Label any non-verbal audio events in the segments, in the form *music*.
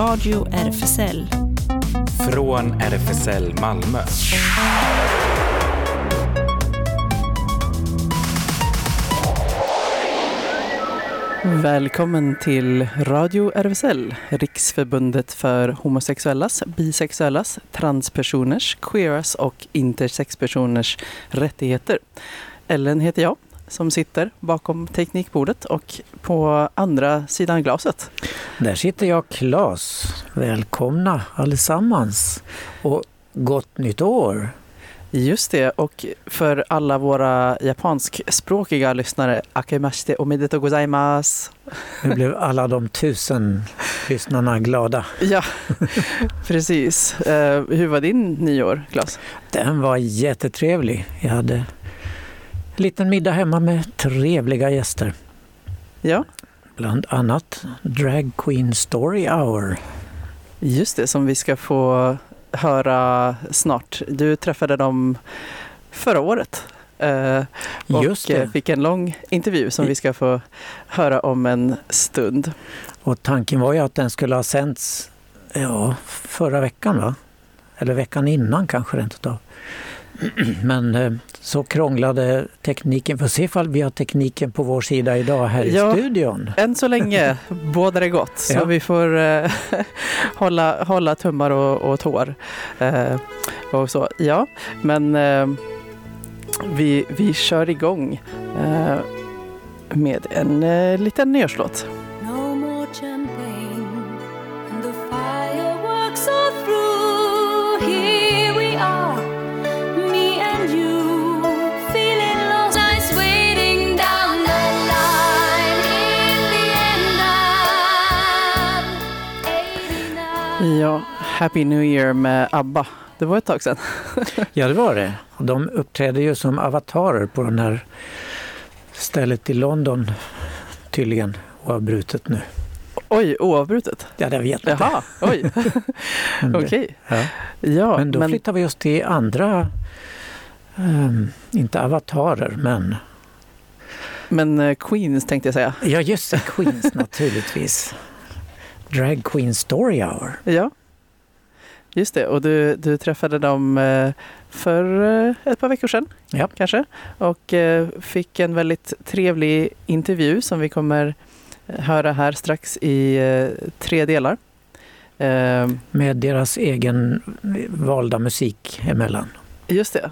Radio RFSL. Från RFSL Malmö. Välkommen till Radio RFSL, Riksförbundet för homosexuellas, bisexuellas, transpersoners, queeras och intersexpersoners rättigheter. Ellen heter jag som sitter bakom teknikbordet och på andra sidan glaset. Där sitter jag, Klas. Välkomna allesammans och gott nytt år! Just det, och för alla våra japanskspråkiga lyssnare, akemashite omedetou gozaimasu. Nu blev alla de tusen lyssnarna glada. Ja, *laughs* precis. Uh, hur var din nyår, Klas? Den var jättetrevlig. Jag hade liten middag hemma med trevliga gäster. Ja. Bland annat Drag Queen Story Hour. Just det, som vi ska få höra snart. Du träffade dem förra året eh, och fick en lång intervju som vi ska få höra om en stund. Och tanken var ju att den skulle ha sänts ja, förra veckan, va? Eller veckan innan kanske rent utav. *clears throat* Men eh, så krånglade tekniken. Får se ifall vi har tekniken på vår sida idag här Ja. i studion. Än så länge *laughs* bådar det gott så Ja. vi får eh, *laughs* hålla, hålla tummar och, och tår. Eh, och så. Ja, men eh, vi, vi kör igång eh, med en eh, liten nyårslåt. Ja, Happy New Year med ABBA. Det var ett tag sedan. *laughs* Ja, det var det. De uppträdde ju som avatarer på det här stället i London tydligen oavbrutet nu. Oj, oavbrutet. Ja, det vet jag inte. Jaha, oj. *laughs* *laughs* Men Okej. Ja. Ja, Men då flyttar vi oss till andra, ehm, inte avatarer, men men eh, Queens tänkte jag säga. ja just det, Queens naturligtvis. Drag Queen Story Hour. Ja, just det. Och du, du träffade dem eh, för eh, ett par veckor sedan Ja. kanske och eh, fick en väldigt trevlig intervju som vi kommer höra här strax i tre delar. Eh, Med deras egen valda musik emellan. Just det.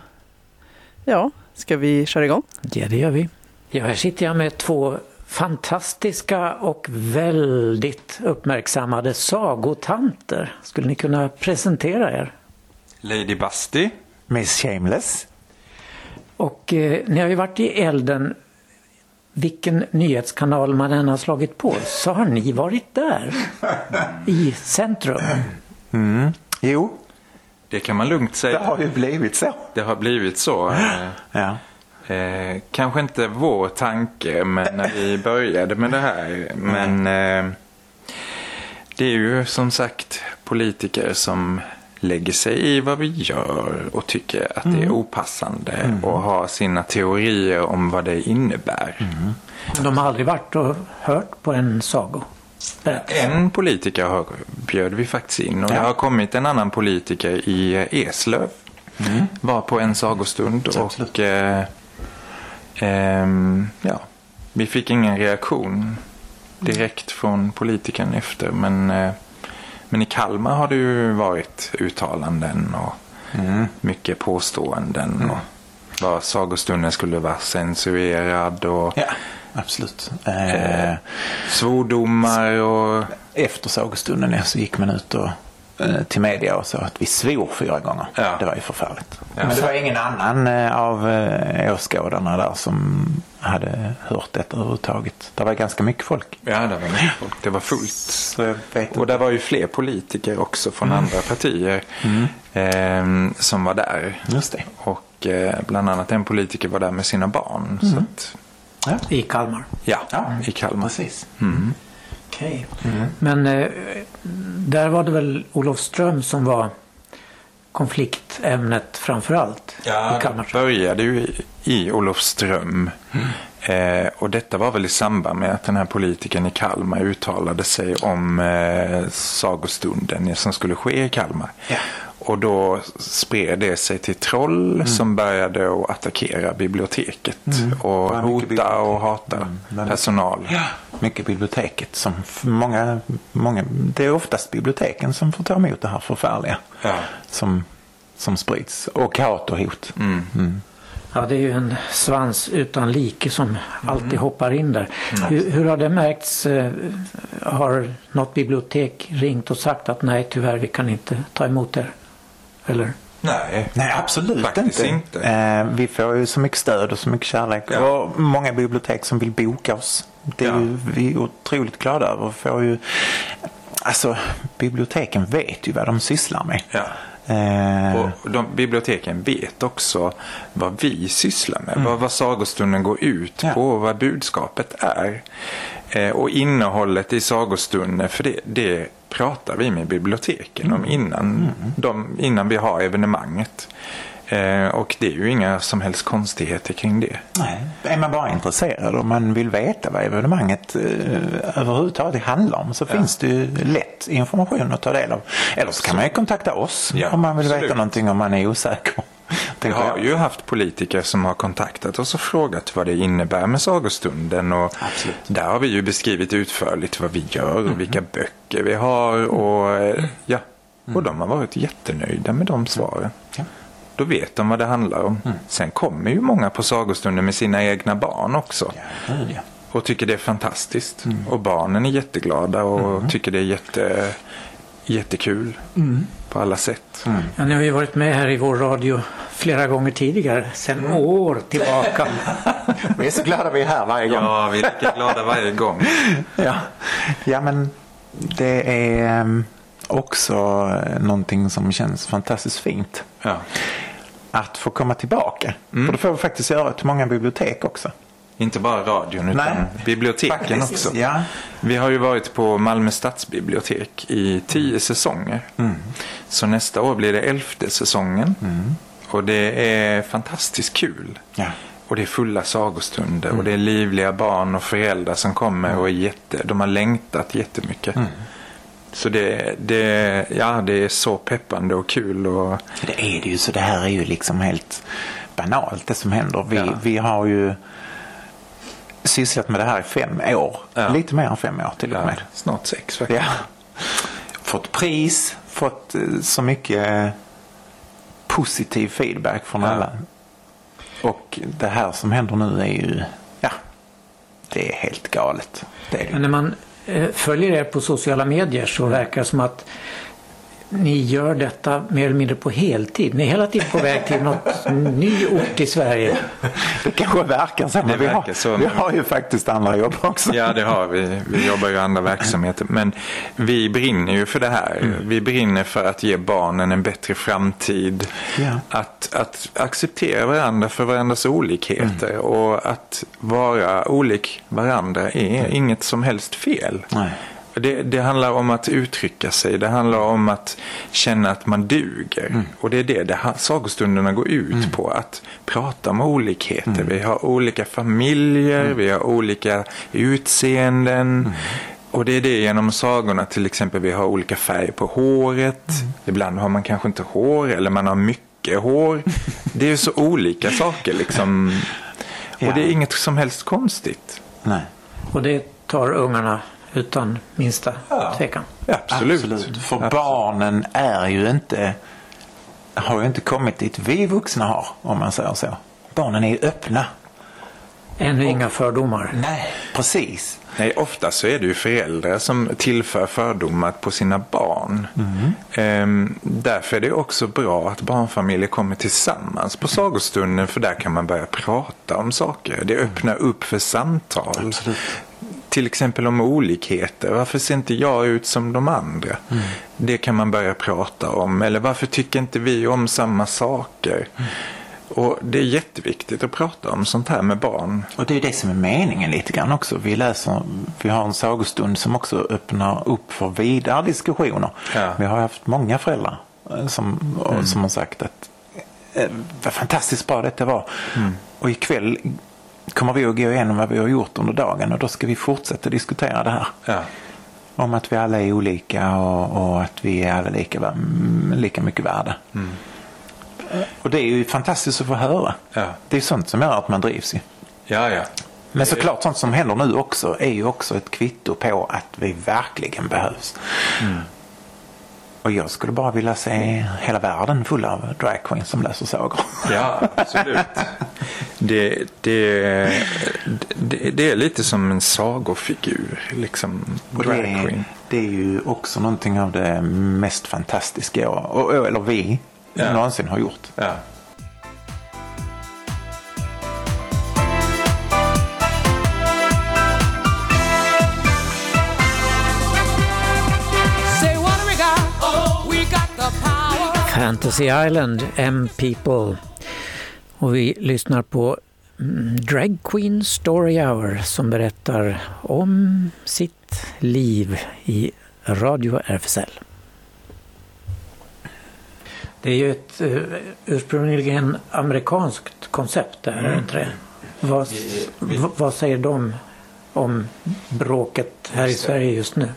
Ja, ska vi köra igång? Ja, det gör vi. Ja, här sitter jag med två fantastiska och väldigt uppmärksammade sagotanter. Skulle ni kunna presentera er? Lady Busty. Miss Shameless. Och eh, ni har ju varit i elden. Vilken nyhetskanal man än har slagit på så har ni varit där. I centrum. Mm. Jo, Det kan man lugnt det säga. har ju blivit så. Det har blivit så. Ja. Eh, kanske inte vår tanke men när vi *laughs* började med det här. Men eh, det är ju som sagt politiker som lägger sig i vad vi gör och tycker att det är opassande och har sina teorier om vad det innebär. De har aldrig varit och hört på en sago. En politiker har, bjöd vi faktiskt in och det Ja. har kommit en annan politiker i Eslöv. Var på en sagostund Absolut. och eh, ehm, ja, vi fick ingen reaktion direkt från politikern efter. Men, eh, men i Kalmar har det ju varit uttalanden och mycket påståenden. Och vad sagostunden skulle vara censurerad och Ja, absolut. Eh, svordomar och efter sagostunden så gick man ut och, eh, till media och sa att vi svor fyra gånger. Ja. Det var ju förfärligt. Ja. Men det var ingen annan eh, av eh, åskådarna där som hade hört detta överhuvudtaget. Det var ganska mycket folk. Ja, det var mycket folk. Det var fullt. Så jag vet Och det var ju fler politiker också från andra partier ehm, som var där. Just det. Och eh, bland annat en politiker var där med sina barn. Så att, Ja. I Kalmar. ja, Ja, i Kalmar. Precis. Okej. Men eh, där var det väl Olofström som var konfliktämnet framför allt Ja, i Kalmar. det började ju i, i Olofström. Eh, och detta var väl i samband med att den här politikern i Kalmar uttalade sig om eh, sagostunden som skulle ske i Kalmar. Ja. Och då spred det sig till troll som började att attackera biblioteket och Mm. Ja, mycket hota bibliotek. och hata men- personal. Ja, mycket biblioteket som många, många, det är oftast biblioteken som får ta emot det här förfärliga Ja. som, som sprids. Och hat och hot. Mm. Ja, det är ju en svans utan like som alltid Mm. hoppar in där. Hur, hur har det märkts? Eh, Har något bibliotek ringt och sagt att nej, tyvärr, vi kan inte ta emot er? Eller? Nej, Nej, absolut Faktiskt inte. inte. Eh, vi får ju så mycket stöd och så mycket kärlek. Ja. Och många bibliotek som vill boka oss. Det är Ja. ju, vi är otroligt glada över. Får ju, alltså, biblioteken vet ju vad de sysslar med. Ja. Eh, Och de, biblioteken vet också vad vi sysslar med, vad, vad sagostunden går ut Ja. på och vad budskapet är. Eh, och innehållet i sagostunden, för det, det pratar vi med biblioteken om innan, de, innan vi har evenemanget. Eh, och det är ju inga som helst konstigheter kring det. Nej, är man bara intresserad och man vill veta vad evenemanget eh, överhuvudtaget handlar om så finns det ju lätt information att ta del av. Eller så kan man ju kontakta oss Ja, om man vill absolut. veta någonting om man är osäker. Vi har ju haft politiker som har kontaktat oss och frågat vad det innebär med sagostunden. Och Absolut. där har vi ju beskrivit utförligt vad vi gör och vilka böcker vi har. Och, eh, ja. och de har varit jättenöjda med de svaren. Ja. Då vet de vad det handlar om. Sen kommer ju många på sagostunden med sina egna barn också. Ja, ja. Och tycker det är fantastiskt. Och barnen är jätteglada och tycker det är jätte, jättekul. På alla sätt. Ja, ni har ju varit med här i vår radio flera gånger tidigare, sedan Mm. år tillbaka. *laughs* Vi är så glada vi är här varje gång. Ja, vi är lika glada varje gång. *laughs* Ja, ja men det är ehm, också någonting som känns fantastiskt fint. Ja. Att få komma tillbaka. För det får vi faktiskt göra till många bibliotek också. Inte bara radion utan Nej, biblioteken faktiskt, också. ja. Vi har ju varit på Malmö stadsbibliotek i tio säsonger. Mm. Så nästa år blir det elfte säsongen. Och det är fantastiskt kul. Ja. Och det är fulla sagostunder och det är livliga barn och föräldrar som kommer och är jätte, de har längtat jättemycket. Så det, det, ja, det är så peppande och kul. Och, Det är det ju så det här är ju liksom helt banalt det som händer. Vi, Ja. vi har ju sysslat med det här i fem år. Ja. Lite mer än fem år till och ja, med. snart sex faktiskt. Ja. Fått pris, fått eh, så mycket eh, positiv feedback från Ja. alla. Och det här som händer nu är ju, ja, det är helt galet. Det är det. Men när man Eh, följer er på sociala medier så verkar det som att ni gör detta mer eller mindre på heltid. Ni är hela tiden på väg till något ny ort i Sverige. Det kanske verkar så, men vi, verkar har, så, vi men- har ju faktiskt andra jobb också. Ja, det har vi. Vi jobbar ju i andra verksamheter. Men vi brinner ju för det här. Vi brinner för att ge barnen en bättre framtid. Ja. Att, att acceptera varandra för varandras olikheter. Och att vara olik varandra är inget som helst fel. Nej. Det, det handlar om att uttrycka sig. Det handlar om att känna att man duger. Och det är det, det sagostunderna går ut på. Att prata om olikheter. Vi har olika familjer, vi har olika utseenden. Och det är det genom sagorna till exempel. Vi har olika färg på håret. Ibland har man kanske inte hår eller man har mycket hår. *laughs* Det är ju så olika saker liksom. Ja. Och det är inget som helst konstigt. Nej. Och det tar ungarna utan minsta tvekan. Absolut. För Absolut. barnen är ju inte, har ju inte kommit dit vi vuxna har, om man säger så. Barnen är ju öppna. Ännu inga fördomar. Nej, precis. Nej, ofta så är det ju föräldrar som tillför fördomar på sina barn. Ehm, därför är det också bra att barnfamiljer kommer tillsammans på sagostunden för där kan man börja prata om saker. Det öppnar upp för samtal. Till exempel om olikheter. Varför ser inte jag ut som de andra? Det kan man börja prata om. Eller varför tycker inte vi om samma saker? Och det är jätteviktigt att prata om sånt här med barn. Och det är det som är meningen lite grann också. Vi läser, vi har en sagostund som också öppnar upp för vidare diskussioner. Ja. Vi har haft många föräldrar eh, som, och som har sagt att eh, vad fantastiskt bra detta var. Och ikväll kommer vi att gå igenom vad vi har gjort under dagen och då ska vi fortsätta diskutera det här. Ja. Om att vi alla är olika och, och att vi är alla lika, mm, lika mycket värda. Och det är ju fantastiskt att få höra. Ja. Det är sånt som gör att man drivs ju. Ja, ja. Men såklart sånt som händer nu också är ju också ett kvitto på att vi verkligen behövs. Och jag skulle bara vilja se hela världen full av drag queens som läser sagor. Ja, absolut. *laughs* Det, det, det, det är lite som en sagofigur, liksom. Det, det är ju också någonting av det mest fantastiska, jag, eller vi, Ja. någonsin har gjort. Ja. Oh. Fantasy Island, M-People. Och vi lyssnar på mm, Drag Queen Story Hour som berättar om sitt liv i Radio RFSL. Det är ju ett uh, ursprungligen amerikanskt koncept där, är det inte det? Vad, vad säger de om bråket här i Sverige just nu?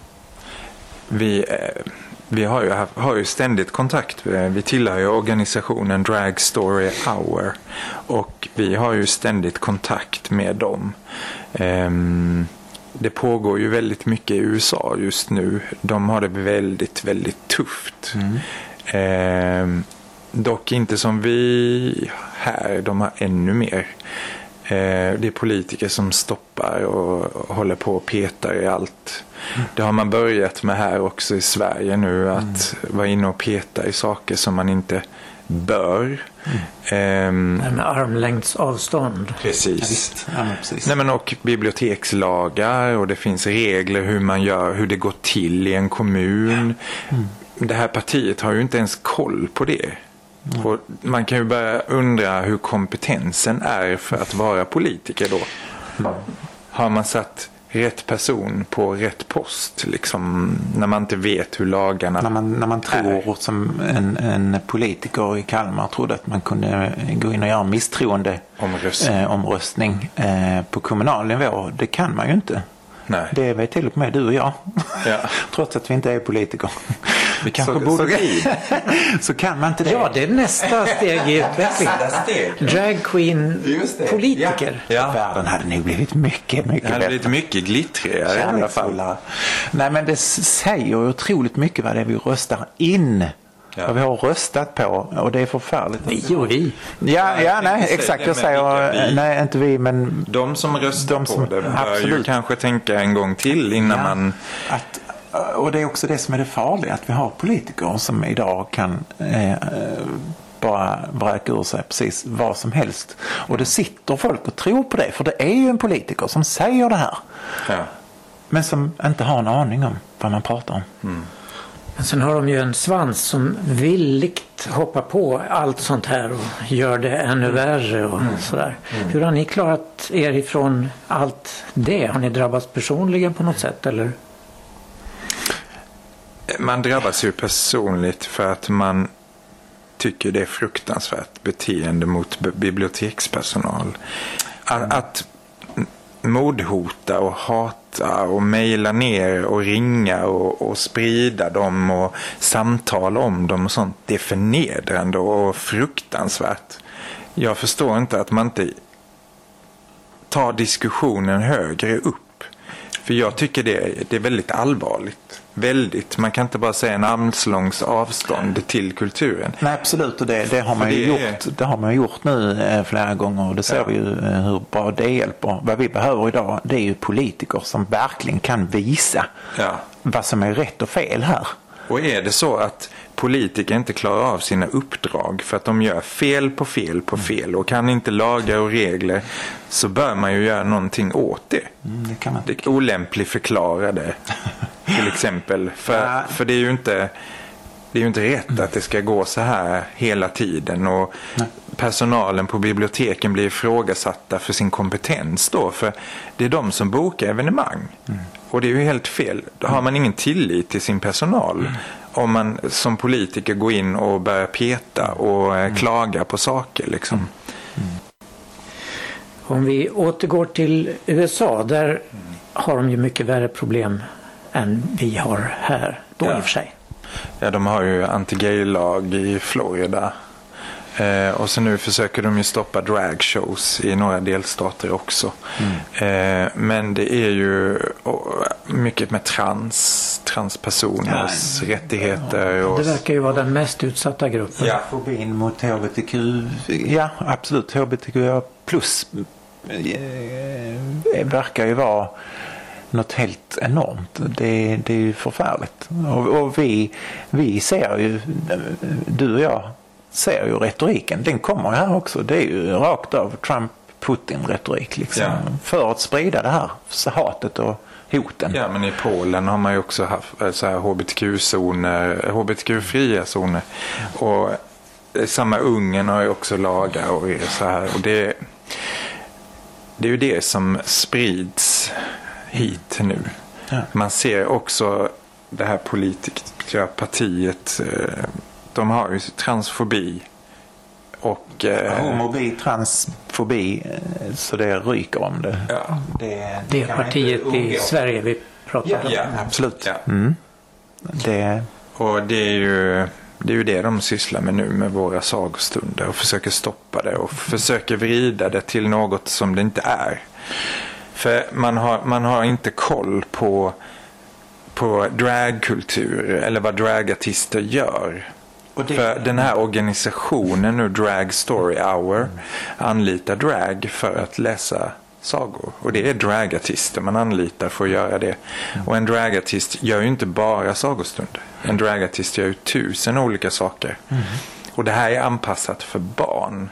Vi, eh, vi har, ju, har ju ständigt kontakt. eh, Vi tillhör ju organisationen Drag Story Hour. Och vi har ju ständigt kontakt med dem. Ehm, Det pågår ju väldigt mycket i USA just nu. De har det väldigt, väldigt tufft. Ehm, dock inte som vi här. De har ännu mer. Eh, Det är politiker som stoppar och håller på och petar i allt. Det har man börjat med här också i Sverige nu. Att vara inne och peta i saker som man inte bör. Det här med armlängds avstånd. precis. Ja, men precis. Nej, men och bibliotekslagar och det finns regler hur man gör, hur det går till i en kommun. Det här partiet har ju inte ens koll på det. Och man kan ju börja undra hur kompetensen är för att vara politiker då. Har man satt rätt person på rätt post liksom när man inte vet hur lagarna När man, när man tror är. som en, en politiker i Kalmar trodde att man kunde gå in och göra misstroende Omröstning. eh, omröstning eh, på kommunal nivå. Det kan man ju inte. Nej. Det vet till och med du och jag. Ja. *laughs* Trots att vi inte är politiker. Vi kanske så, borde så, bli. *laughs* så kan man inte det. Ja, det är nästa steg i utvecklingen. Drag queen politiker. Ja. Världen hade nog blivit mycket, mycket Det hade bättre. blivit mycket glittrigare i alla fall. Nej men det säger otroligt mycket vad det är vi röstar in. Ja. Vad vi har röstat på och det är förfärligt. Vi och vi. Ja, ja nej exakt. Jag säger, nej inte vi men De som röstar De som- på det bör ju kanske tänka en gång till innan Ja, man... att, och det är också det som är det farliga, att vi har politiker som idag kan eh, bara vräka ur sig precis vad som helst. Och det sitter folk och tror på det, för det är ju en politiker som säger det här. Ja. Men som inte har en aning om vad man pratar om. Men sen har de ju en svans som villigt hoppar på allt sånt här och gör det ännu värre och sådär. Hur har ni klarat er ifrån allt det? Har ni drabbats personligen på något sätt eller? Man drabbas ju personligt för att man tycker det är fruktansvärt beteende mot bibliotekspersonal. Att mordhota och hata och mejla ner och ringa och, och sprida dem och samtala om dem och sånt. Det är förnedrande och fruktansvärt. Jag förstår inte att man inte tar diskussionen högre upp. För jag tycker det det är väldigt allvarligt. Väldigt. Man kan inte bara säga en armslångs avstånd till kulturen. Nej absolut och det, det har man För ju det är- gjort. Det har man gjort nu eh, flera gånger och det ser Ja. vi ju eh, hur bra det hjälper. Vad vi behöver idag det är ju politiker som verkligen kan visa Ja. vad som är rätt och fel här. Och är det så att politiker inte klarar av sina uppdrag för att de gör fel på fel på fel och kan inte lagar och regler så bör man ju göra någonting åt det. Mm, det kan man Det olämplig förklarade till exempel. *laughs* För, Ja. för det är ju inte det är ju inte rätt att det ska gå så här hela tiden. Och personalen på biblioteken blir ifrågasatta för sin kompetens då. För det är de som bokar evenemang. Och det är ju helt fel. Då har man ingen tillit till sin personal. Om man som politiker går in och börjar peta och eh, klaga på saker liksom. Om vi återgår till USA, där har de ju mycket värre problem än vi har här. Då Ja. i och för sig. Ja, de har ju anti-gay-lag i Florida. Eh, och så nu försöker de ju stoppa dragshows i några delstater också. Eh, men det är ju oh, mycket med trans, transpersoners rättigheter. Och, Det verkar ju vara den mest utsatta gruppen. Ja. Fobin mot hbtq, ja absolut, hbtq plus eh, verkar ju vara något helt enormt. Det, det är ju förfärligt. Och, och vi, vi ser ju, du och jag ser ju retoriken. Den kommer ju här också. Det är ju rakt av Trump-Putin-retorik liksom. Ja. För att sprida det här hatet och hoten. Ja, men i Polen har man ju också haft eh, så här hbtq-zoner, hbtq-fria zoner. Och eh, samma Ungern har ju också lagar och så här. Och det, det är ju det som sprids hit nu. Ja. Man ser också det här politiska partiet. eh, De har ju transfobi. Och eh, Homobi, transfobi, eh, så det ryker om det. Ja. Det, Det man partiet i. Sverige vi pratar om. Ja. Absolut. Ja. Mm. Det, Och det är ju det är ju det de sysslar med nu med våra sagostunder och försöker stoppa det och försöker vrida det till något som det inte är. För man har, man har inte koll på, på dragkultur eller vad dragartister gör. Det- För den här organisationen nu, Drag Story Hour, anlitar drag för att läsa sagor. Och det är dragartister man anlitar för att göra det. Och en dragartist gör ju inte bara sagostunder. En dragartist gör ju tusen olika saker. Och det här är anpassat för barn.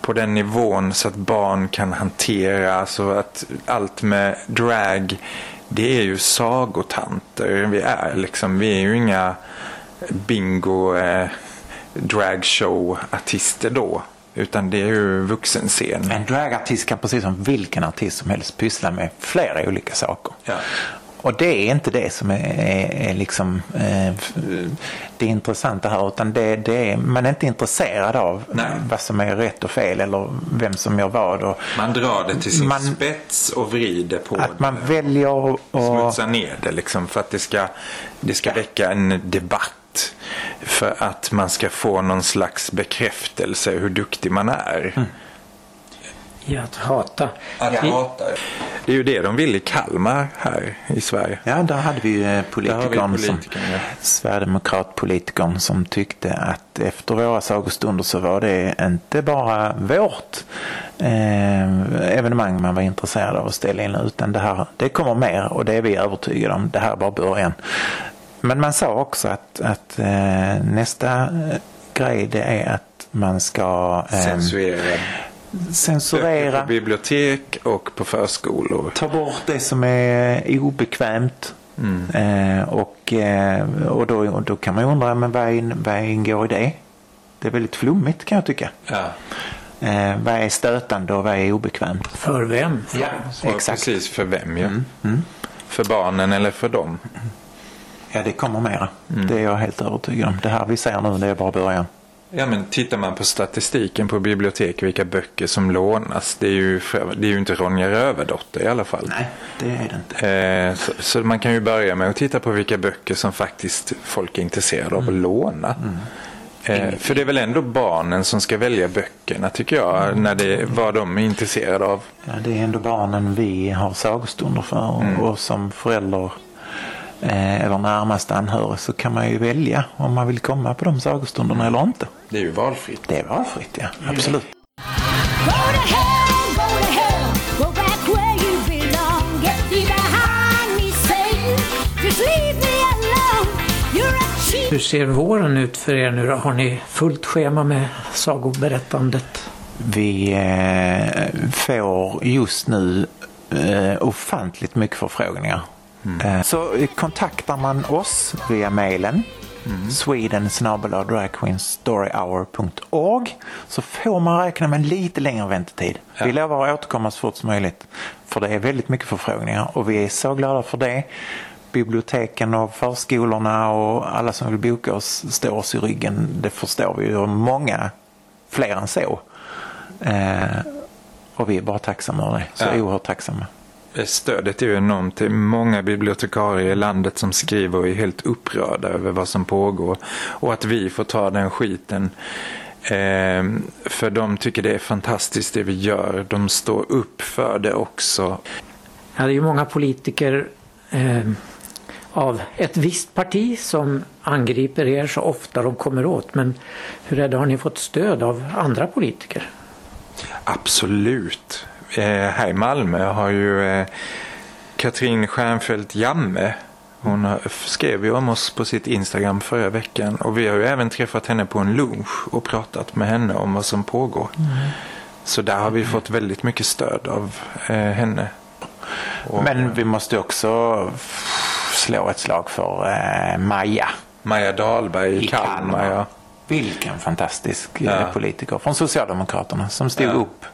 På den nivån så att barn kan hantera, så att allt med drag, det är ju sagotanter vi är. Liksom, vi är ju inga bingo eh, dragshow-artister då. Utan det är ju vuxenscen. en dragartist kan precis som vilken artist som helst pyssla med flera olika saker. Ja. Och det är inte det som är, är, är liksom eh, det intressanta här utan det, det är, man är inte intresserad av Nej. vad som är rätt och fel eller vem som gör vad. Och Man drar det till sin Man- spets och vrider på att man det. väljer och, Smutsa ner det liksom för att det ska, det ska väcka en debatt. För att man ska få någon slags bekräftelse hur duktig man är. I att hata. Att I- hata. Det är ju det de vill i Kalmar här i Sverige. Ja, där hade vi ju eh, politikern, vi som, ja. Sverigedemokratpolitikern som tyckte att efter våra sagostunder så var det inte bara vårt eh, evenemang man var intresserad av att ställa in utan det här, det kommer mer och det är vi övertygade om. Det här är bara början. Men man sa också att, att eh, nästa eh, grej det är att man ska eh, Censurerad. Böcker censurera på bibliotek och på förskolor. ta bort det som är obekvämt. Eh, och eh, och då, och då kan man ju undra, men vad, in, vad ingår i det? Det är väldigt flummigt kan jag tycka. Ja. Eh, vad är stötande och vad är obekvämt? För vem? Ja, exakt. precis för vem ja. För barnen eller för dem. Ja, det kommer mera. Det är jag helt övertygad om. Det här vi ser nu, det är bara början. Ja men tittar man på statistiken på bibliotek vilka böcker som lånas. Det är ju, det är ju inte Ronja Rövardotter i alla fall. Nej, det är det inte. Eh, så, så man kan ju börja med att titta på vilka böcker som faktiskt folk är intresserade av att låna. Eh, för det är väl ändå barnen som ska välja böckerna tycker jag. När det, vad de är intresserade av. Ja, det är ändå barnen vi har sagostunder för och, och som förälder eh, eller närmaste anhörig så kan man ju välja om man vill komma på de sagostunderna eller inte. Det är ju valfritt. Det är valfritt, ja. Absolut. Go to hell, go to hell, go back where you belong. Get thee behind me, Satan. Just leave me alone. You're a cheat. Hur ser våren ut för er nu då? Har ni fullt schema med sagoberättandet? Vi eh, får just nu eh, ofantligt mycket förfrågningar. Eh, så kontaktar man oss via mejlen sweden dragqueenstoryhour.org så får man räkna med lite längre väntetid. Vi lovar att återkomma så fort som möjligt. För det är väldigt mycket förfrågningar och vi är så glada för det. Biblioteken och förskolorna och alla som vill boka oss står oss i ryggen. Det förstår vi ju. Många fler än så. Eh, Och vi är bara tacksamma över det. Så Ja. oerhört tacksamma. Stödet är ju enormt. Det är många bibliotekarier i landet som skriver och är helt upprörda över vad som pågår. Och att vi får ta den skiten. Eh, för de tycker det är fantastiskt det vi gör. De står upp för det också. Ja, det är ju många politiker eh, av ett visst parti som angriper er så ofta de kommer åt. Men hur är det, har ni fått stöd av andra politiker? Absolut. Eh, här i Malmö har ju eh, Katrin Stjernfeldt Jamme hon skrev ju om oss på sitt Instagram förra veckan och vi har ju även träffat henne på en lunch och pratat med henne om vad som pågår. Så där har vi fått väldigt mycket stöd av eh, henne. Och Men vi måste också slå ett slag för eh, Maja Maja Dahlberg i Kalmar. Kalmar. Ja. Vilken fantastisk eh, Ja. politiker från Socialdemokraterna som stod Ja. upp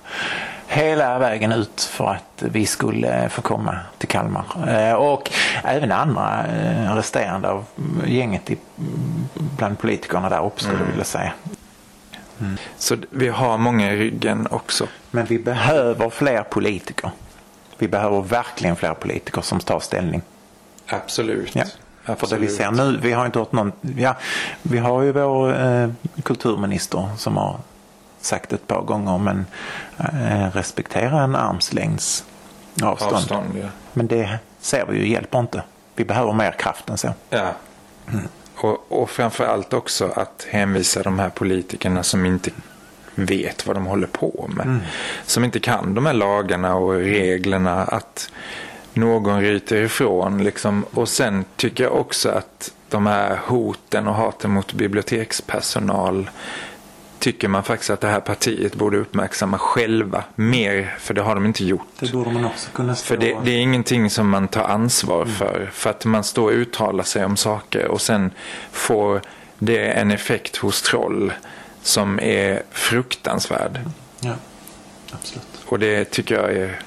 hela vägen ut för att vi skulle få komma till Kalmar. Eh, Och även andra eh, resterande av gänget bland politikerna där uppe skulle jag vilja säga. Så vi har många i ryggen också. Men vi behöver fler politiker. Vi behöver verkligen fler politiker som tar ställning. Absolut. Ja. För det vi ser nu, vi har inte hört någon, ja, vi har ju vår eh, kulturminister som har sagt ett par gånger men eh, respektera en armslängds avstånd. Avstånd, ja. Men det ser vi ju hjälper inte. Vi behöver mer kraft än så. Ja. Och, och framför allt också att hänvisa de här politikerna som inte vet vad de håller på med. Som inte kan de här lagarna och reglerna. Att någon ryter ifrån. Liksom. Och sen tycker jag också att de här hoten och haten mot bibliotekspersonal tycker man faktiskt att det här partiet borde uppmärksamma själva mer. För det har de inte gjort. Det borde man också kunna stå För det, det är ingenting som man tar ansvar för. För att man står och uttalar sig om saker och sen får det en effekt hos troll som är fruktansvärd. Ja, absolut. Och det tycker jag är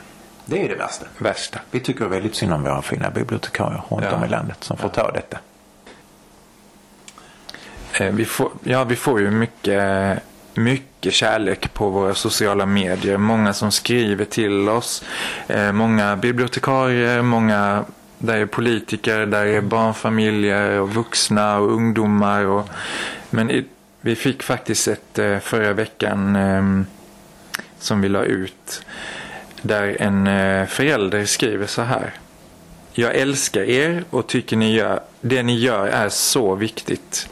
Det är det värsta. värsta. Vi tycker väldigt synd om våra fina bibliotekarier runt Ja. om i landet som får ta detta. Eh, vi får, ja, vi får ju mycket, mycket kärlek på våra sociala medier. Många som skriver till oss. Eh, många bibliotekarier, många där är politiker, där är barnfamiljer och vuxna och ungdomar. Och, men i, vi fick faktiskt ett eh, förra veckan ehm, som vi la ut. Där en förälder skriver så här. Jag älskar er och tycker ni gör, det ni gör är så viktigt.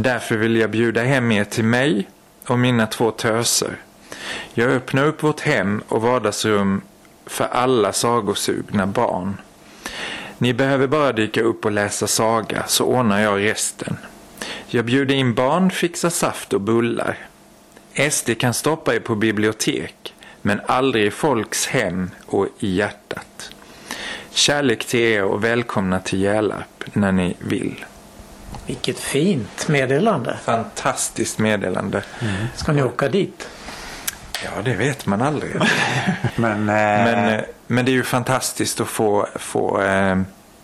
Därför vill jag bjuda hem er till mig och mina två töser. Jag öppnar upp vårt hem och vardagsrum för alla sagosugna barn. Ni behöver bara dyka upp och läsa saga så ordnar jag resten. Jag bjuder in barn, fixar saft och bullar. SD kan stoppa er på bibliotek men aldrig i folks hem och i hjärtat. Kärlek till er och välkomna till Hjälarp när ni vill. Vilket fint meddelande. Fantastiskt meddelande. Ska ni åka dit? Ja, det vet man aldrig. *laughs* Men, Men, eh, men det är ju fantastiskt att få, få, eh,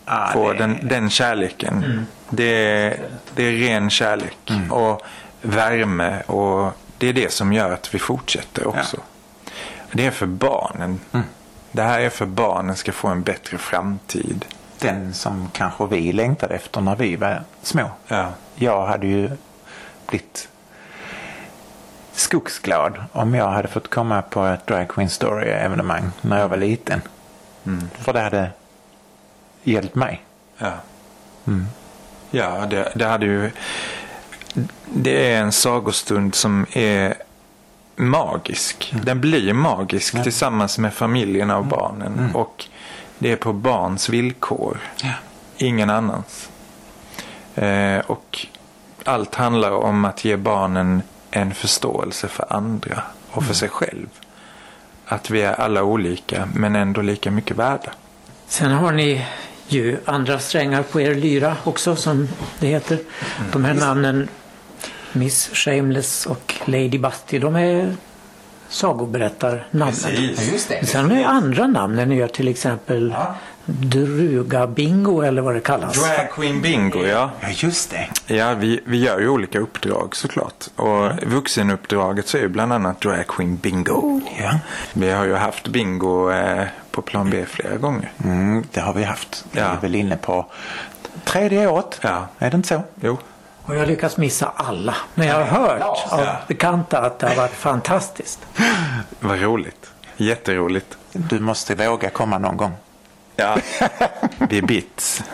Ja, få det- den, den kärleken. Det, är, det är ren kärlek och värme och det är det som gör att vi fortsätter också. Det är för barnen. Det här är för barnen ska få en bättre framtid. Den som kanske vi längtade efter när vi var små. Ja. Jag hade ju blivit skogsglad om jag hade fått komma på ett Drag Queen Story evenemang när jag var liten. För det hade hjälpt mig. Ja, ja det, det hade ju... Det är en sagostund som är magisk. Den blir magisk tillsammans med familjerna och barnen. Och det är på barns villkor. Ingen annans. Eh, och allt handlar om att ge barnen en förståelse för andra och för sig själv. Att vi är alla olika men ändå lika mycket värda. Sen har ni ju andra strängar på er lyra också som det heter. De här namnen Miss Shameless och Lady Busty, de är sagoberättarnamnen. Sen har ni andra namn. Ni gör till exempel Druga Bingo eller vad det kallas. Drag Queen Bingo, ja. Ja, just det. Ja, vi, vi gör ju olika uppdrag såklart. Och vuxenuppdraget så är ju bland annat Drag Queen Bingo. Ja. Vi har ju haft bingo eh, på plan B flera gånger. Mm, det har vi haft. Vi Ja. är väl inne på tredje året. Ja. Är det inte så? Jo. Och jag har lyckats missa alla. Men jag har hört av Ja. bekanta att det har varit fantastiskt. *gasps* Vad roligt. Jätteroligt. Du måste våga komma någon gång. Ja. *laughs* Vi är bits. *laughs*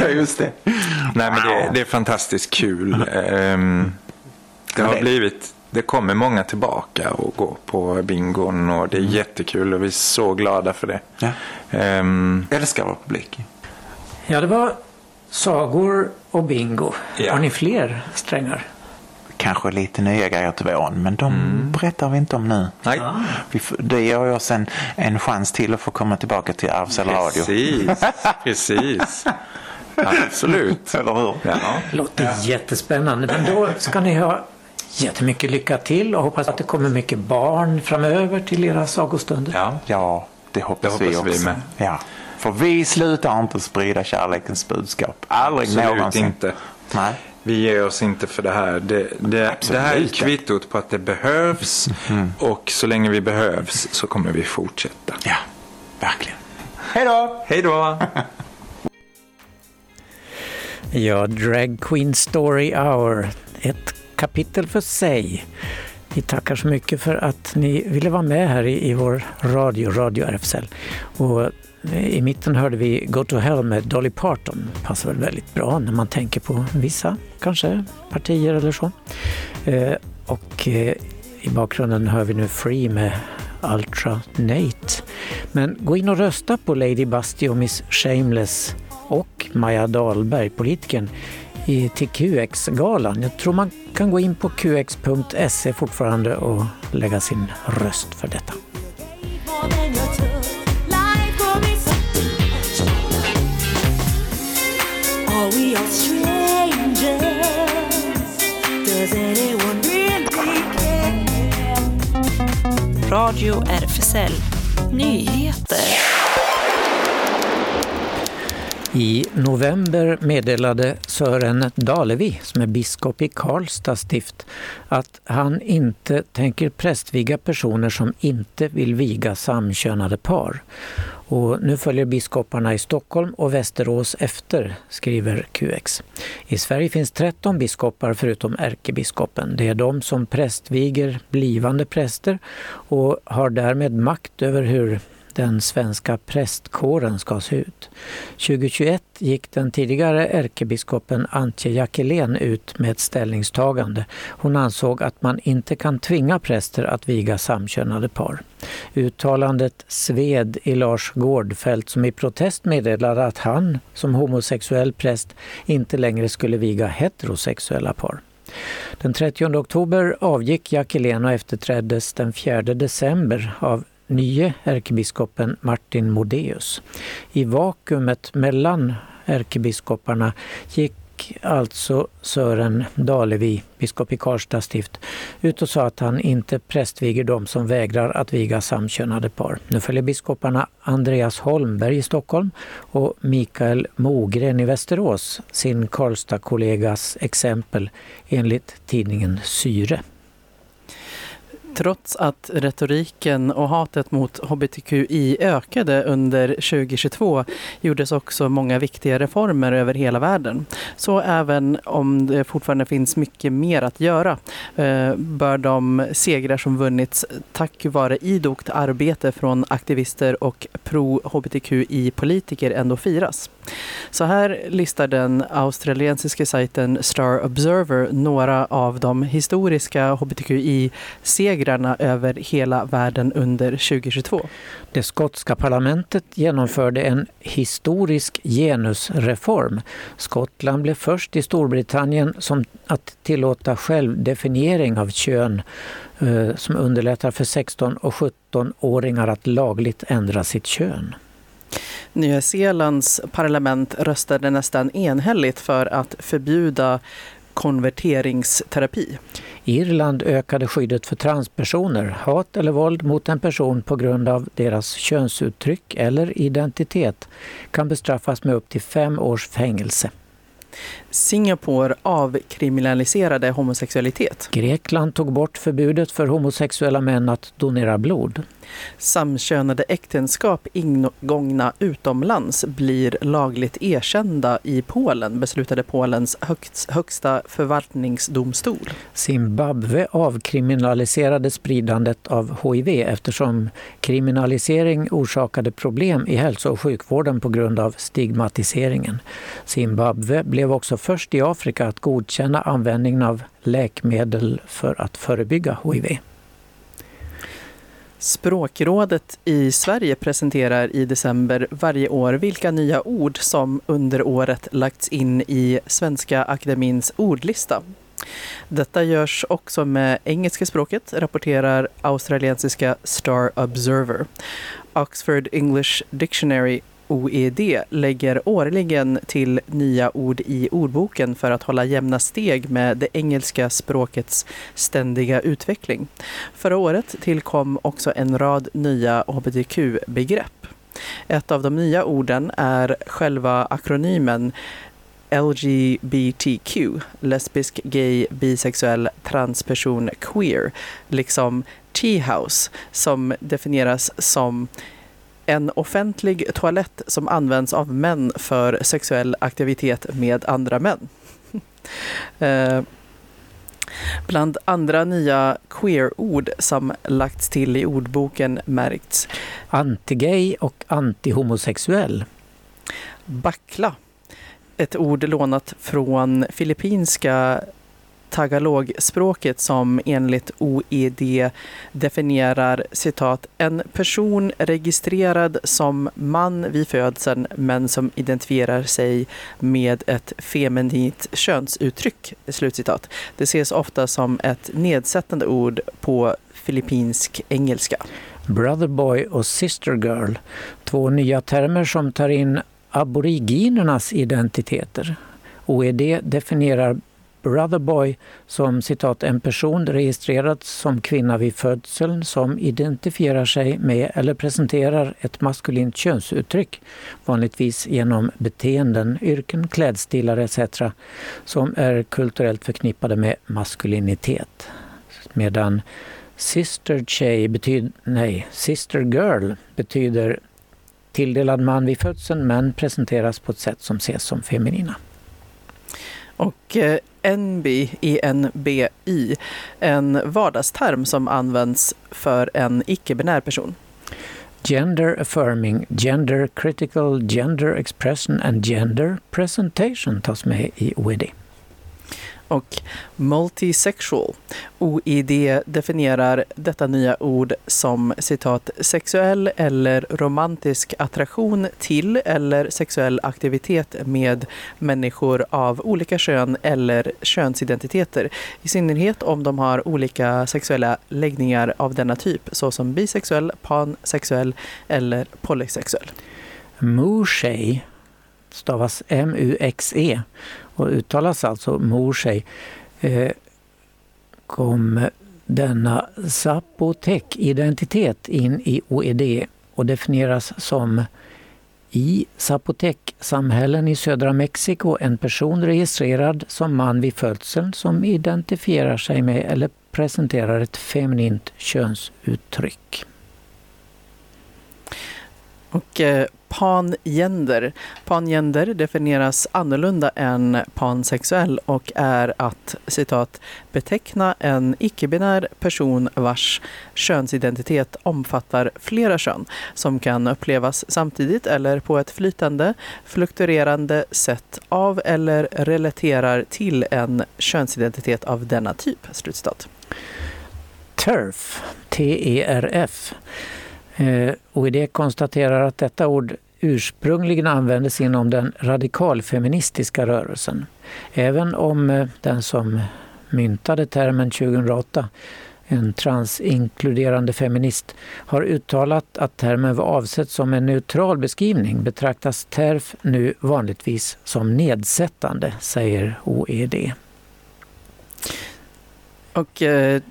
Ja, just det. Nej, men det, det är fantastiskt kul. Ehm, det har blivit... Det kommer många tillbaka och går på bingon och det är jättekul och vi är så glada för det. Ja. Ehm, Älskar vår publik. Ja, det var sagor och bingo. Ja. Har ni fler strängar? Kanske lite nya grejer till våren, men de berättar vi inte om nu. nej. Vi får, det ger oss en, en chans till att få komma tillbaka till RFSL Radio. Precis. *laughs* Precis. Absolut. Eller hur? Ja. Låter jättespännande. Men då ska ni ha jättemycket lycka till och hoppas att det kommer mycket barn framöver till era sagostunder. ja. Ja, det hoppas, Det hoppas vi vi också. med. Ja. För vi slutar inte sprida kärlekens budskap. Aldrig Absolut någonsin. inte. Nej. Vi ger oss inte för det här. Det, det, det här är kvittot på att det behövs och så länge vi behövs så kommer vi fortsätta. Ja, verkligen. Hej då! Hej då! *laughs* Ja, Drag Queen Story Hour. Ett kapitel för sig. Vi tackar så mycket för att ni ville vara med här i, i vår radio, Radio RFSL. Och i mitten hörde vi Go to Hell med Dolly Parton. Passar väl väldigt bra när man tänker på vissa, kanske, partier eller så. Eh, och eh, i bakgrunden hör vi nu Free med Ultra Nate. Men gå in och rösta på Lady Busty och Miss Shameless och Maja Dahlberg, politikern, till QX-galan. Jag tror man kan gå in på qx.se fortfarande och lägga sin röst för detta. Radio RFSL Nyheter. I november meddelade Sören Dalevi, som är biskop i Karlstad stift, att han inte tänker prästviga personer som inte vill viga samkönade par. Och nu följer biskoparna i Stockholm och Västerås efter, skriver QX. I Sverige finns 13 biskopar förutom ärkebiskopen. Det är de som prästviger blivande präster och har därmed makt över hur den svenska prästkåren ska se ut. 2021 gick den tidigare ärkebiskopen Antje Jackelén ut med ett ställningstagande. Hon ansåg att man inte kan tvinga präster att viga samkönade par. Uttalandet sved i Lars Gårdfält som i protest meddelade att han som homosexuell präst inte längre skulle viga heterosexuella par. Den 30 oktober avgick Jackelén och efterträddes den 4 december av nye ärkebiskopen Martin Modéus. I vakuumet mellan ärkebiskoparna gick alltså Sören Dalevi, biskop i Karlstad stift, ut och sa att han inte prästviger de som vägrar att viga samkönade par. Nu följer biskoparna Andreas Holmberg i Stockholm och Mikael Mogren i Västerås sin Karlstad-kollegas exempel enligt tidningen Syre. Trots att retoriken och hatet mot hbtqi ökade under 2022 gjordes också många viktiga reformer över hela världen. Så även om det fortfarande finns mycket mer att göra eh, bör de segrar som vunnits tack vare idogt arbete från aktivister och pro-hbtqi-politiker ändå firas. Så här listar den australiensiska sajten Star Observer några av de historiska hbtqi-segrarna över hela världen under 2022. Det skotska parlamentet genomförde en historisk genusreform. Skottland blev först i Storbritannien som att tillåta självdefiniering av kön eh, som underlättar för 16 och 17-åringar att lagligt ändra sitt kön. Nya Zeelands parlament röstade nästan enhälligt för att förbjuda konverteringsterapi. Irland ökade skyddet för transpersoner. Hat eller våld mot en person på grund av deras könsuttryck eller identitet kan bestraffas med upp till fem års fängelse. Singapore avkriminaliserade homosexualitet. Grekland tog bort förbudet för homosexuella män att donera blod. Samkönade äktenskap ingångna utomlands blir lagligt erkända i Polen, beslutade Polens högst, högsta förvaltningsdomstol. Zimbabwe avkriminaliserade spridandet av HIV eftersom kriminalisering orsakade problem i hälso och sjukvården på grund av stigmatiseringen. Zimbabwe blev också först i Afrika att godkänna användningen av läkemedel för att förebygga HIV. Språkrådet i Sverige presenterar i december varje år vilka nya ord som under året lagts in i Svenska Akademins ordlista. Detta görs också med engelska språket, rapporterar australiensiska Star Observer. Oxford English Dictionary OED lägger årligen till nya ord i ordboken för att hålla jämna steg med det engelska språkets ständiga utveckling. Förra året tillkom också en rad nya hbtq-begrepp. Ett av de nya orden är själva akronymen LGBTQ, lesbisk, gay, bisexuell, transperson, queer, liksom T-house som definieras som en offentlig toalett som används av män för sexuell aktivitet med andra män. *laughs* Eh, bland andra nya queer-ord som lagts till i ordboken märkts Antigay och antihomosexuell. backla, ett ord lånat från filippinska tagalogspråket som enligt OED definierar citat en person registrerad som man vid födseln men som identifierar sig med ett feminint könsuttryck. Slutcitat. Det ses ofta som ett nedsättande ord på filippinsk engelska. Brother boy och sister girl. Två nya termer som tar in aboriginernas identiteter. OED definierar Brotherboy som citat en person registrerad som kvinna vid födseln som identifierar sig med eller presenterar ett maskulint könsuttryck, vanligtvis genom beteenden, yrken, klädstilar etc. som är kulturellt förknippade med maskulinitet. Medan Sister Tjej betyder, nej, Sister Girl betyder tilldelad man vid födseln men presenteras på ett sätt som ses som feminina. Och eh, NBI, ENBI, en vardagsterm som används för en icke-binär person. Gender affirming, gender critical, gender expression and gender presentation tas med i Widi och multisexual. OID definierar detta nya ord som citat sexuell eller romantisk attraktion till eller sexuell aktivitet med människor av olika kön eller könsidentiteter. I synnerhet om de har olika sexuella läggningar av denna typ såsom bisexuell, pansexuell eller polysexuell. Mooshay stavas M-U-X-E och uttalas alltså Mooshay. Eh, kom denna Zapotec-identitet in i OED och definieras som i Zapotec-samhällen i södra Mexiko en person registrerad som man vid födseln som identifierar sig med eller presenterar ett feminint könsuttryck. Och eh, pangender. Pangender definieras annorlunda än pansexuell och är att citat beteckna en icke-binär person vars könsidentitet omfattar flera kön som kan upplevas samtidigt eller på ett flytande, fluktuerande sätt av eller relaterar till en könsidentitet av denna typ. Slutcitat. TERF, T-E-R-F. Eh, OED konstaterar att detta ord ursprungligen användes inom den radikalfeministiska rörelsen. Även om eh, den som myntade termen 2008, en transinkluderande feminist, har uttalat att termen var avsedd som en neutral beskrivning betraktas TERF nu vanligtvis som nedsättande, säger OED. Och eh,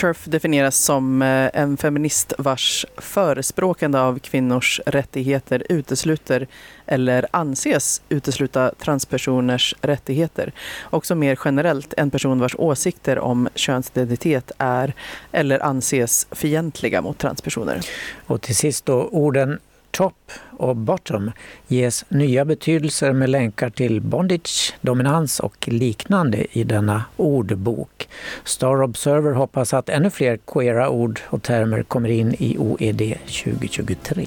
Turf definieras som eh, en feminist vars förespråkande av kvinnors rättigheter utesluter eller anses utesluta transpersoners rättigheter. Också mer generellt en person vars åsikter om könsidentitet är eller anses fientliga mot transpersoner. Och till sist då orden top och bottom ges nya betydelser med länkar till bondage, dominans och liknande i denna ordbok. Star Observer hoppas att ännu fler queera ord och termer kommer in i OED 2023.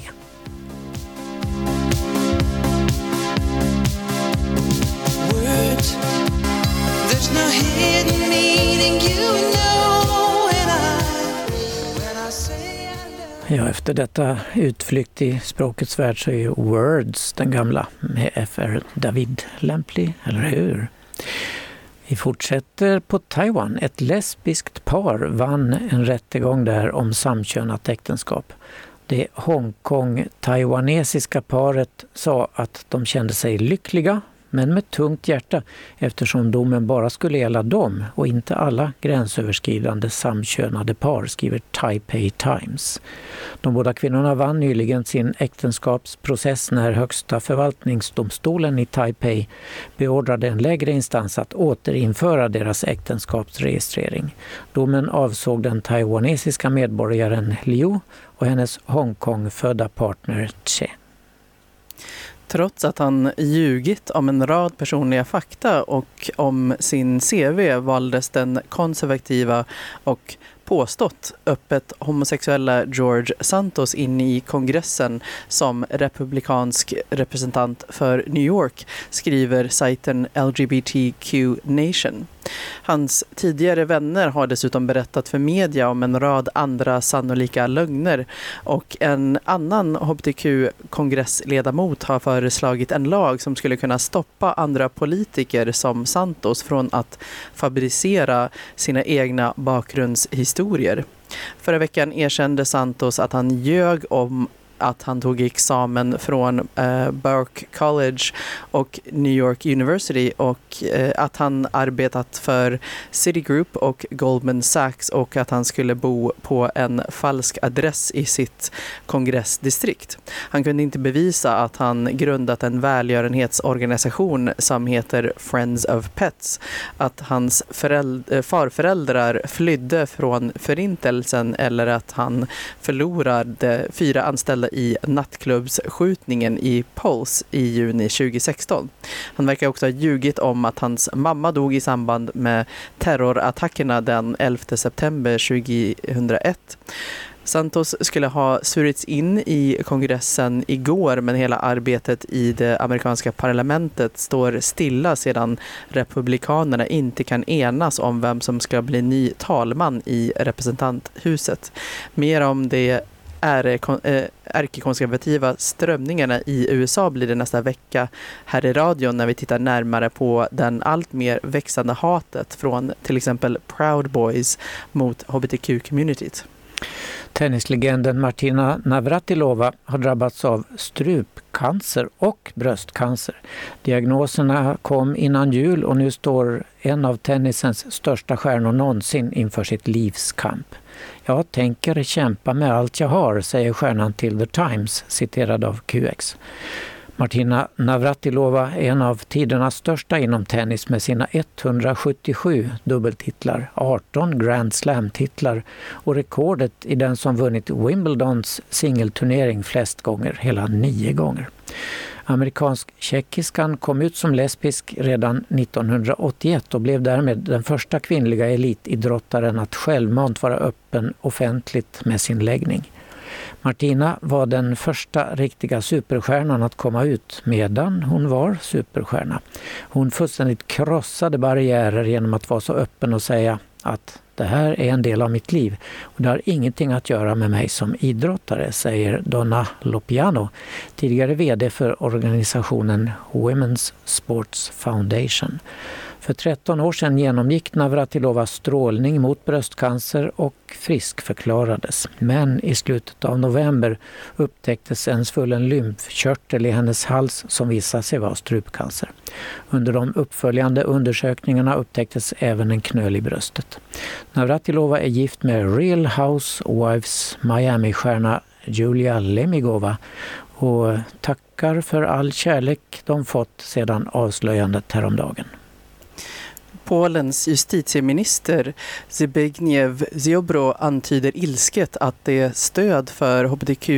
Ja, efter detta utflykt i språkets värld så är ju Words den gamla med FR David lämplig, eller hur? Vi fortsätter på Taiwan. Ett lesbiskt par vann en rättegång där om samkönat äktenskap. Det Hongkong-taiwanesiska paret sa att de kände sig lyckliga men med tungt hjärta eftersom domen bara skulle gälla dem och inte alla gränsöverskridande samkönade par, skriver Taipei Times. De båda kvinnorna vann nyligen sin äktenskapsprocess när Högsta förvaltningsdomstolen i Taipei beordrade en lägre instans att återinföra deras äktenskapsregistrering. Domen avsåg den taiwanesiska medborgaren Liu och hennes Hongkong-födda partner Che. Trots att han ljugit om en rad personliga fakta och om sin CV valdes den konservativa och påstått öppet homosexuella George Santos in i kongressen som republikansk representant för New York, skriver sajten LGBTQ Nation. Hans tidigare vänner har dessutom berättat för media om en rad andra sannolika lögner och en annan hbtq-kongressledamot har föreslagit en lag som skulle kunna stoppa andra politiker som Santos från att fabricera sina egna bakgrundshistorier. Förra veckan erkände Santos att han ljög om att han tog examen från eh, Burke College och New York University och eh, att han arbetat för Citigroup och Goldman Sachs och att han skulle bo på en falsk adress i sitt kongressdistrikt. Han kunde inte bevisa att han grundat en välgörenhetsorganisation som heter Friends of Pets, att hans eh, farföräldrar flydde från förintelsen eller att han förlorade fyra anställda i nattklubbsskjutningen i Pulse i juni 2016. Han verkar också ha ljugit om att hans mamma dog i samband med terrorattackerna den 11 september 2001. Santos skulle ha surits in i kongressen igår men hela arbetet i det amerikanska parlamentet står stilla sedan republikanerna inte kan enas om vem som ska bli ny talman i representanthuset. Mer om det Eh, eh, ärkekonservativa strömningarna i USA blir det nästa vecka här i radion när vi tittar närmare på den allt mer växande hatet från till exempel Proud Boys mot hbtq-communityt. Tennislegenden Martina Navratilova har drabbats av strupcancer och bröstcancer. Diagnoserna kom innan jul och nu står en av tennisens största stjärnor någonsin inför sitt livs kamp. Jag tänker kämpa med allt jag har, säger stjärnan till The Times, citerad av QX. Martina Navratilova är en av tidernas största inom tennis med sina 177 dubbeltitlar, 18 Grand Slam-titlar och rekordet i den som vunnit Wimbledons singelturnering flest gånger, hela nio gånger. Amerikansk-tjeckiskan kom ut som lesbisk redan 1981 och blev därmed den första kvinnliga elitidrottaren att självmant vara öppen offentligt med sin läggning. Martina var den första riktiga superstjärnan att komma ut medan hon var superstjärna. Hon fullständigt krossade barriärer genom att vara så öppen och säga att det här är en del av mitt liv och det har ingenting att göra med mig som idrottare, säger Donna Lopiano, tidigare VD för organisationen Women's Sports Foundation. För 13 år sedan genomgick Navratilova strålning mot bröstcancer och friskförklarades. Men i slutet av november upptäcktes en svullen lymfkörtel i hennes hals som visade sig vara strupcancer. Under de uppföljande undersökningarna upptäcktes även en knöl i bröstet. Navratilova är gift med Real Housewives Miami-stjärna Julia Lemigova och tackar för all kärlek de fått sedan avslöjandet häromdagen. Polens justitieminister Zbigniew Ziobro antyder ilsket att det stöd för hbtq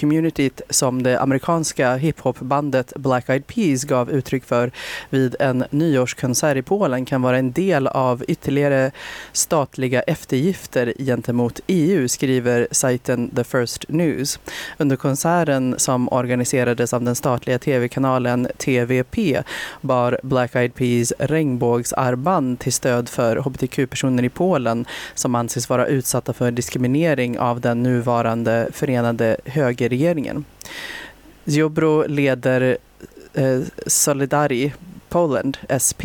communityt som det amerikanska hiphopbandet Black Eyed Peas gav uttryck för vid en nyårskonsert i Polen kan vara en del av ytterligare statliga eftergifter gentemot EU, skriver sajten The First News. Under konserten som organiserades av den statliga tv-kanalen TVP bar Black Eyed Peas regnbågsarmband till stöd för hbtq-personer i Polen som anses vara utsatta för diskriminering av den nuvarande förenade höger regeringen. Ziobro leder eh, Solidari Poland, SP,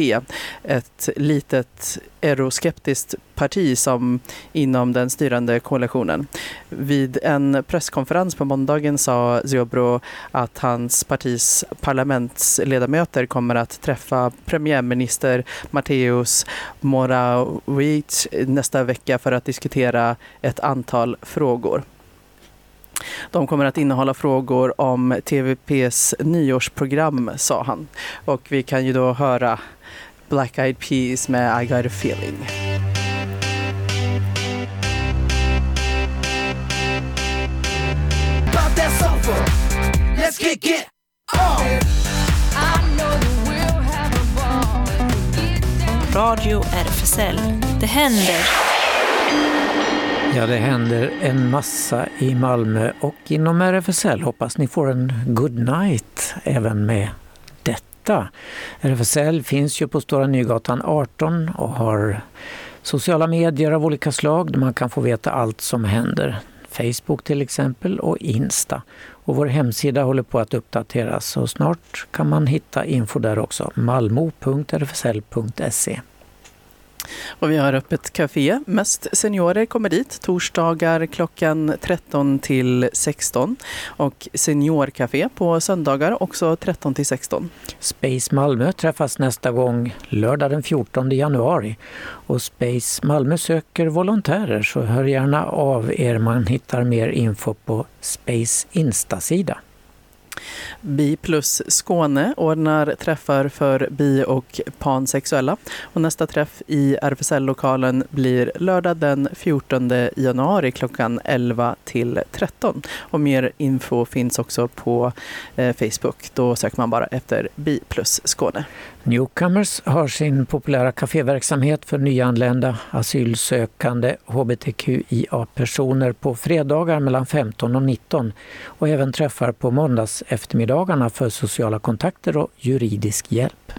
ett litet euroskeptiskt parti som inom den styrande koalitionen. Vid en presskonferens på måndagen sa Ziobro att hans partis parlamentsledamöter kommer att träffa premiärminister Mateusz Morawiecki nästa vecka för att diskutera ett antal frågor. De kommer att innehålla frågor om TVPs nyårsprogram, sa han. Och vi kan ju då höra Black Eyed Peas med I got a feeling. Let's kick it on. Radio RFSL. Det händer. Ja, det händer en massa i Malmö och inom RFSL hoppas ni får en good night även med detta. RFSL finns ju på Stora Nygatan 18 och har sociala medier av olika slag där man kan få veta allt som händer. Facebook till exempel och Insta. Och vår hemsida håller på att uppdateras och snart kan man hitta info där också. malmo.rfsl.se och vi har öppet café. Mest seniorer kommer dit torsdagar klockan 13 till 16 och seniorcafé på söndagar också 13 till 16. Space Malmö träffas nästa gång lördag den 14 januari. Och Space Malmö söker volontärer så hör gärna av er. Man hittar mer info på Space Insta-sida. Bi plus Skåne ordnar träffar för bi och pansexuella. Och nästa träff i RFSL-lokalen blir lördag den 14 januari klockan 11 till 13. Och mer info finns också på eh, Facebook. Då söker man bara efter Bi plus Skåne. Newcomers har sin populära kaféverksamhet för nyanlända, asylsökande, hbtqia-personer på fredagar mellan 15 och 19 och även träffar på måndags eftermiddagarna för sociala kontakter och juridisk hjälp.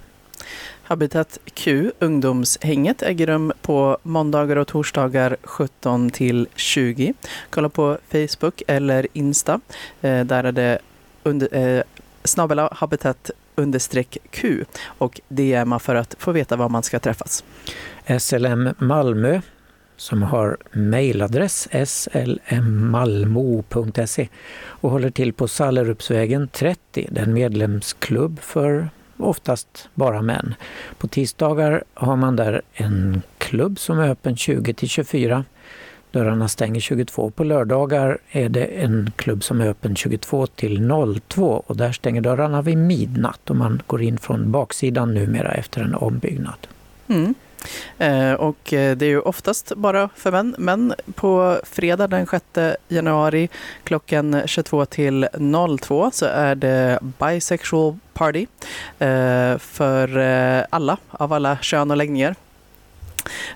Habitat Q, ungdomshänget, äger rum på måndagar och torsdagar 17 till 20. Kolla på Facebook eller Insta. Eh, där är det under, eh, snabel-a habitat understreck Q och DMa för att få veta var man ska träffas. SLM Malmö som har mejladress slmmalmo.se och håller till på Sallerupsvägen 30, den medlemsklubb för oftast bara män. På tisdagar har man där en klubb som är öppen 20 till 24. Dörrarna stänger 22. På lördagar är det en klubb som är öppen 22 till 02 och där stänger dörrarna vid midnatt och man går in från baksidan numera efter en ombyggnad. Mm. Eh, och eh, det är ju oftast bara för män, men på fredag den 6 januari klockan 22 till 02 så är det bisexual party eh, för alla, av alla kön och läggningar.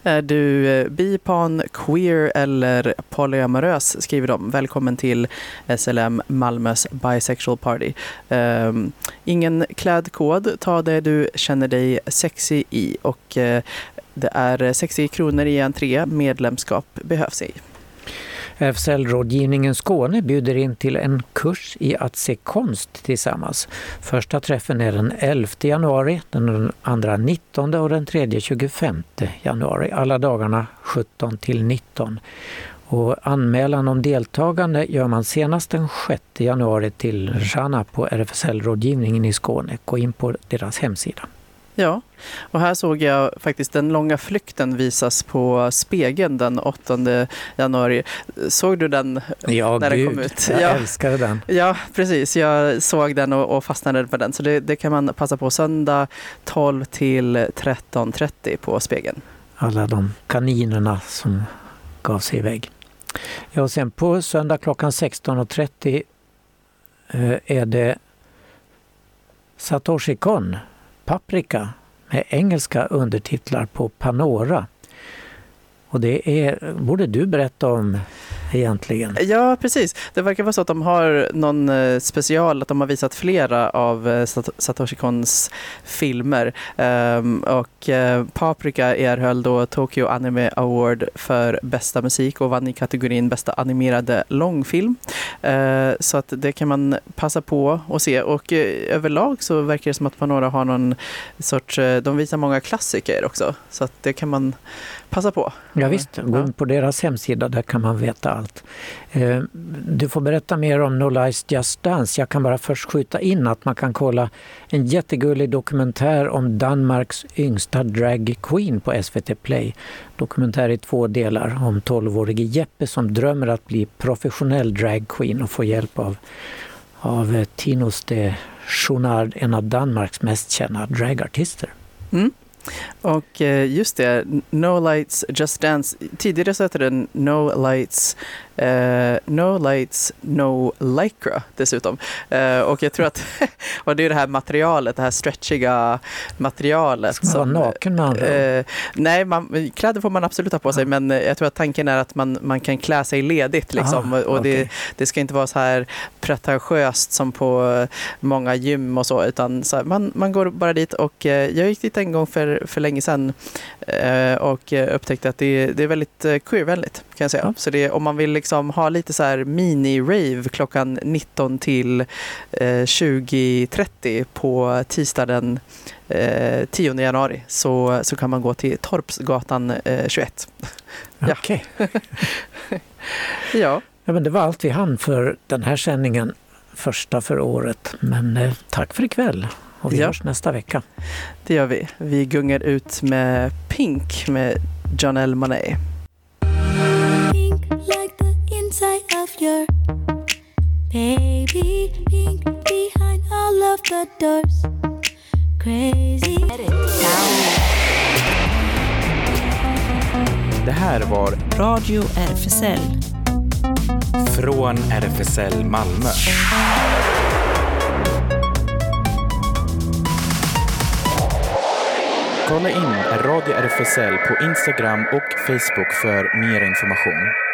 Är du eh, bipan, queer eller polyamorös skriver de. Välkommen till SLM Malmös Bisexual Party. Um, ingen klädkod, ta det du känner dig sexy i och uh, det är 60 kronor i entré, medlemskap behövs ej. RFSL-rådgivningen Skåne bjuder in till en kurs i att se konst tillsammans. Första träffen är den 11 januari, den andra 19 och den tredje 25 januari. Alla dagarna 17 till 19. Och anmälan om deltagande gör man senast den 6 januari till Rana på RFSL-rådgivningen i Skåne. Gå in på deras hemsida. Ja, och här såg jag faktiskt Den långa flykten visas på Spegeln den 8 januari. Såg du den Ja, när den gud, kom ut? jag Ja. älskade den. Ja, precis. Jag såg den och, och fastnade på den. Så det, det kan man passa på söndag 12 till 13.30 på Spegeln. Alla de kaninerna som gav sig iväg. Ja, och sen på söndag klockan 16.30 eh, är det Satoshi Kon, Paprika, med engelska undertitlar på Panora. Och det är, borde du berätta om egentligen. Ja, precis. Det verkar vara så att de har någon eh, special, att de har visat flera av eh, Satoshi Kons filmer. Ehm, och eh, Paprika erhöll då Tokyo Anime Award för bästa musik och vann i kategorin bästa animerade långfilm. Så att det kan man passa på att se. Och överlag så verkar det som att Panora har någon sorts, de visar många klassiker också. Så att det kan man passa på. Ja, visst, gå på deras hemsida, där kan man veta allt. Eh, Du får berätta mer om No Lies Just Dance. Jag kan bara först skjuta in att man kan kolla en jättegullig dokumentär om Danmarks yngsta drag queen på SVT Play. Dokumentär i två delar om 12-årige Jeppe som drömmer att bli professionell drag queen och få hjälp av, av eh, Tinos de Journard, en av Danmarks mest kända dragartister. Mm. Och eh, just det, No Lights Just Dance. Tidigare så hette den No Lights, eh, No Lights No Lycra dessutom. Eh, och jag tror att, *laughs* och det är det här materialet, det här stretchiga materialet. Ska man vara naken med andra eh, Nej, man, kläder får man absolut ha på sig, men eh, jag tror att tanken är att man, man kan klä sig ledigt. Liksom, Ah, och det, okej. det ska inte vara så här pretentiöst som på många gym och så, utan så här, man, man går bara dit och jag gick dit en gång för, för länge sedan och upptäckte att det, det är väldigt queervänligt kan jag säga. Ja. Så det, om man vill liksom ha lite så här mini-rave klockan 19 till eh, 20.30 på tisdag den eh, 10 januari så, så kan man gå till Torpsgatan eh, 21. *laughs* ja. Okej. *laughs* Ja, Ja, men det var allt vi hann för den här sändningen, första för året. Men eh, tack för ikväll och vi Ja. hörs nästa vecka. det gör vi. Vi gungar ut med Pink med Janelle Monáe. Of your baby. Pink behind all of the doors. Crazy. Det här var Radio RFSL. från RFSL Malmö. Kolla in Radio RFSL på Instagram och Facebook för mer information.